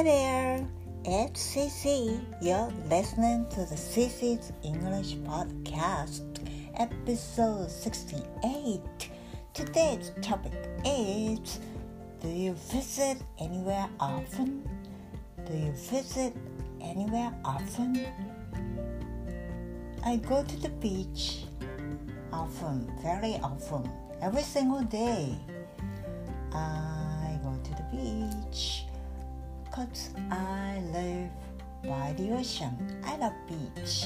Hi there, it's CC. You're listening to the CC's English Podcast, episode 68. Today's topic is Do you visit anywhere often? Do you visit anywhere often? I go to the beach often, very often, every single day. I go to the beach because I live by the ocean. I love beach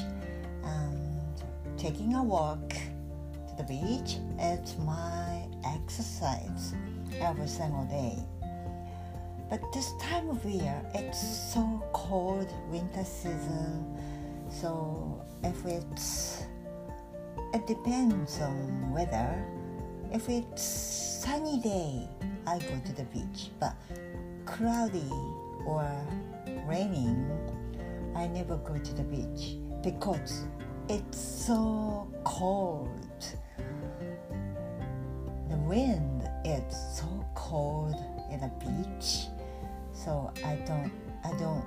and taking a walk to the beach is my exercise every single day. But this time of year, it's so cold, winter season. So if it's, it depends on weather. If it's sunny day, I go to the beach. But cloudy or raining, I never go to the beach because it's so cold. The wind is so cold in the beach, so I don't, I don't,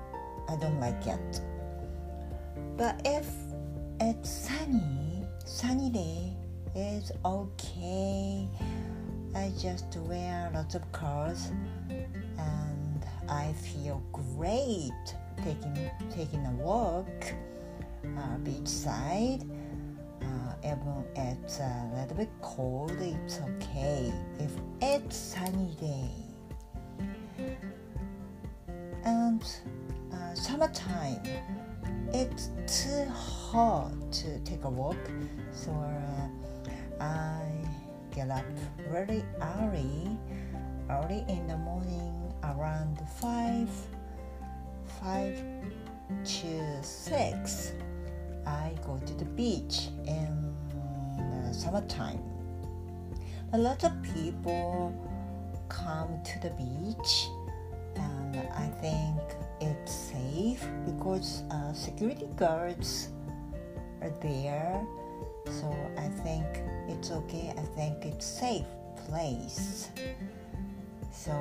I don't like it. But if it's sunny, sunny day is okay. I just wear lots of clothes I feel great taking taking a walk uh, beachside. Uh, even it's a little bit cold, it's okay if it's sunny day. And uh, summertime, it's too hot to take a walk, so uh, I get up very early, early in the around five, five to six. I go to the beach in the summertime. A lot of people come to the beach, and I think it's safe because uh, security guards are there. So I think it's okay. I think it's safe place. So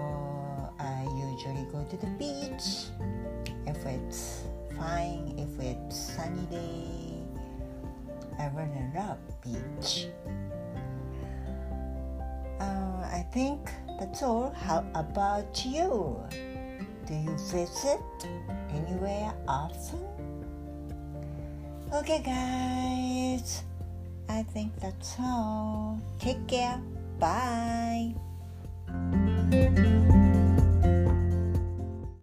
I usually go to the beach if it's fine, if it's sunny day. I really love beach. Uh, I think that's all. How about you? Do you visit anywhere often? Okay, guys. I think that's all. Take care. Bye.